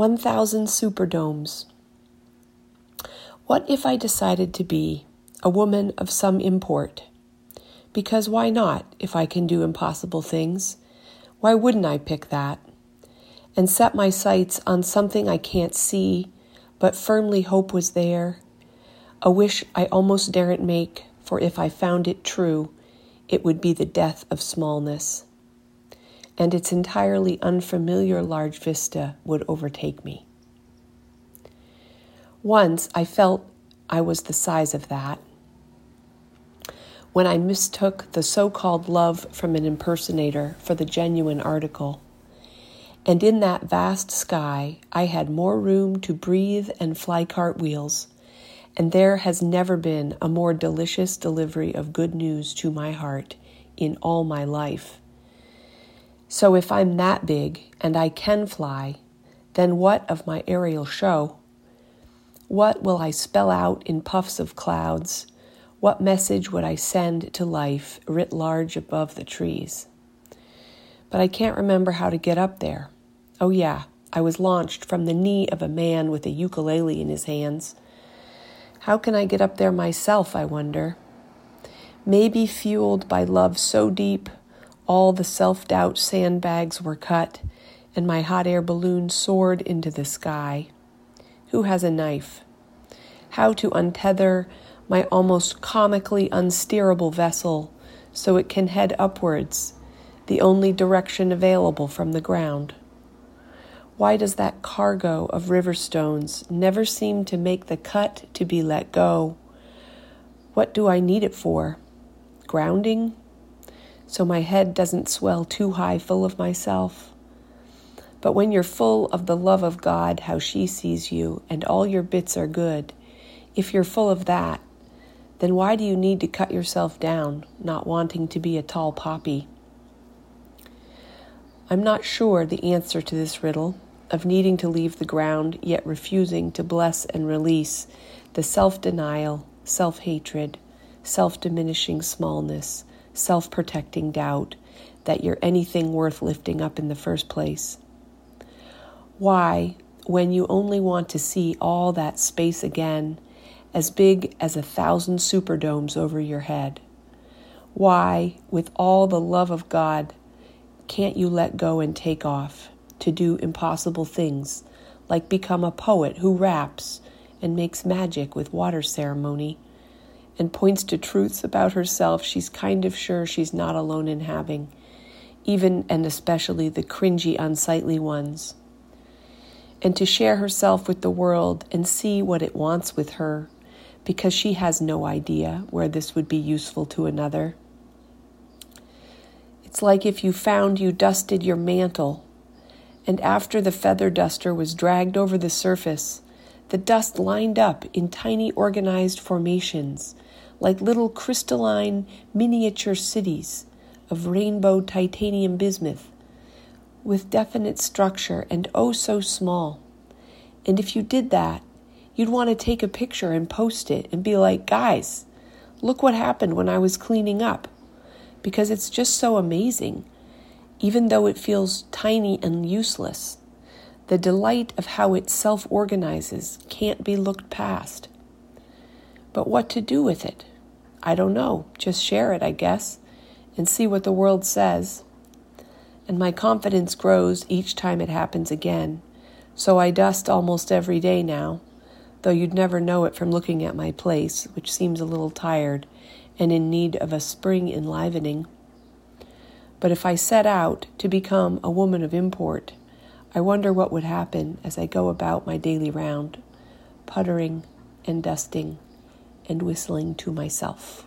1,000 superdomes. What if I decided to be a woman of some import? Because why not if I can do impossible things? Why wouldn't I pick that? And set my sights on something I can't see, but firmly hope was there. A wish I almost daren't make, for if I found it true, it would be the death of smallness and its entirely unfamiliar large vista would overtake me. Once I felt I was the size of that. When I mistook the so called love from an impersonator for the genuine article. And in that vast sky, I had more room to breathe and fly cartwheels, and there has never been a more delicious delivery of good news to my heart in all my life so if I'm that big and I can fly, then what of my aerial show? What will I spell out in puffs of clouds? What message would I send to life writ large above the trees? But I can't remember how to get up there. Oh, yeah, I was launched from the knee of a man with a ukulele in his hands. How can I get up there myself, I wonder? Maybe fueled by love so deep all the self doubt sandbags were cut, and my hot air balloon soared into the sky. Who has a knife? How to untether my almost comically unsteerable vessel so it can head upwards, the only direction available from the ground. Why does that cargo of river stones never seem to make the cut to be let go? What do I need it for? Grounding? So my head doesn't swell too high full of myself. But when you're full of the love of God, how she sees you, and all your bits are good, if you're full of that, then why do you need to cut yourself down, not wanting to be a tall poppy? I'm not sure the answer to this riddle of needing to leave the ground, yet refusing to bless and release the self denial, self hatred, self diminishing smallness self protecting doubt that you're anything worth lifting up in the first place? Why, when you only want to see all that space again, as big as a thousand superdomes over your head? Why, with all the love of God, can't you let go and take off to do impossible things, like become a poet who raps and makes magic with water ceremony? And points to truths about herself she's kind of sure she's not alone in having, even and especially the cringy, unsightly ones. And to share herself with the world and see what it wants with her, because she has no idea where this would be useful to another. It's like if you found you dusted your mantle, and after the feather duster was dragged over the surface, the dust lined up in tiny organized formations like little crystalline miniature cities of rainbow titanium bismuth with definite structure and oh so small. And if you did that, you'd want to take a picture and post it and be like, guys, look what happened when I was cleaning up. Because it's just so amazing, even though it feels tiny and useless. The delight of how it self organizes can't be looked past. But what to do with it? I don't know. Just share it, I guess, and see what the world says. And my confidence grows each time it happens again. So I dust almost every day now, though you'd never know it from looking at my place, which seems a little tired and in need of a spring enlivening. But if I set out to become a woman of import, I wonder what would happen as I go about my daily round, puttering and dusting and whistling to myself.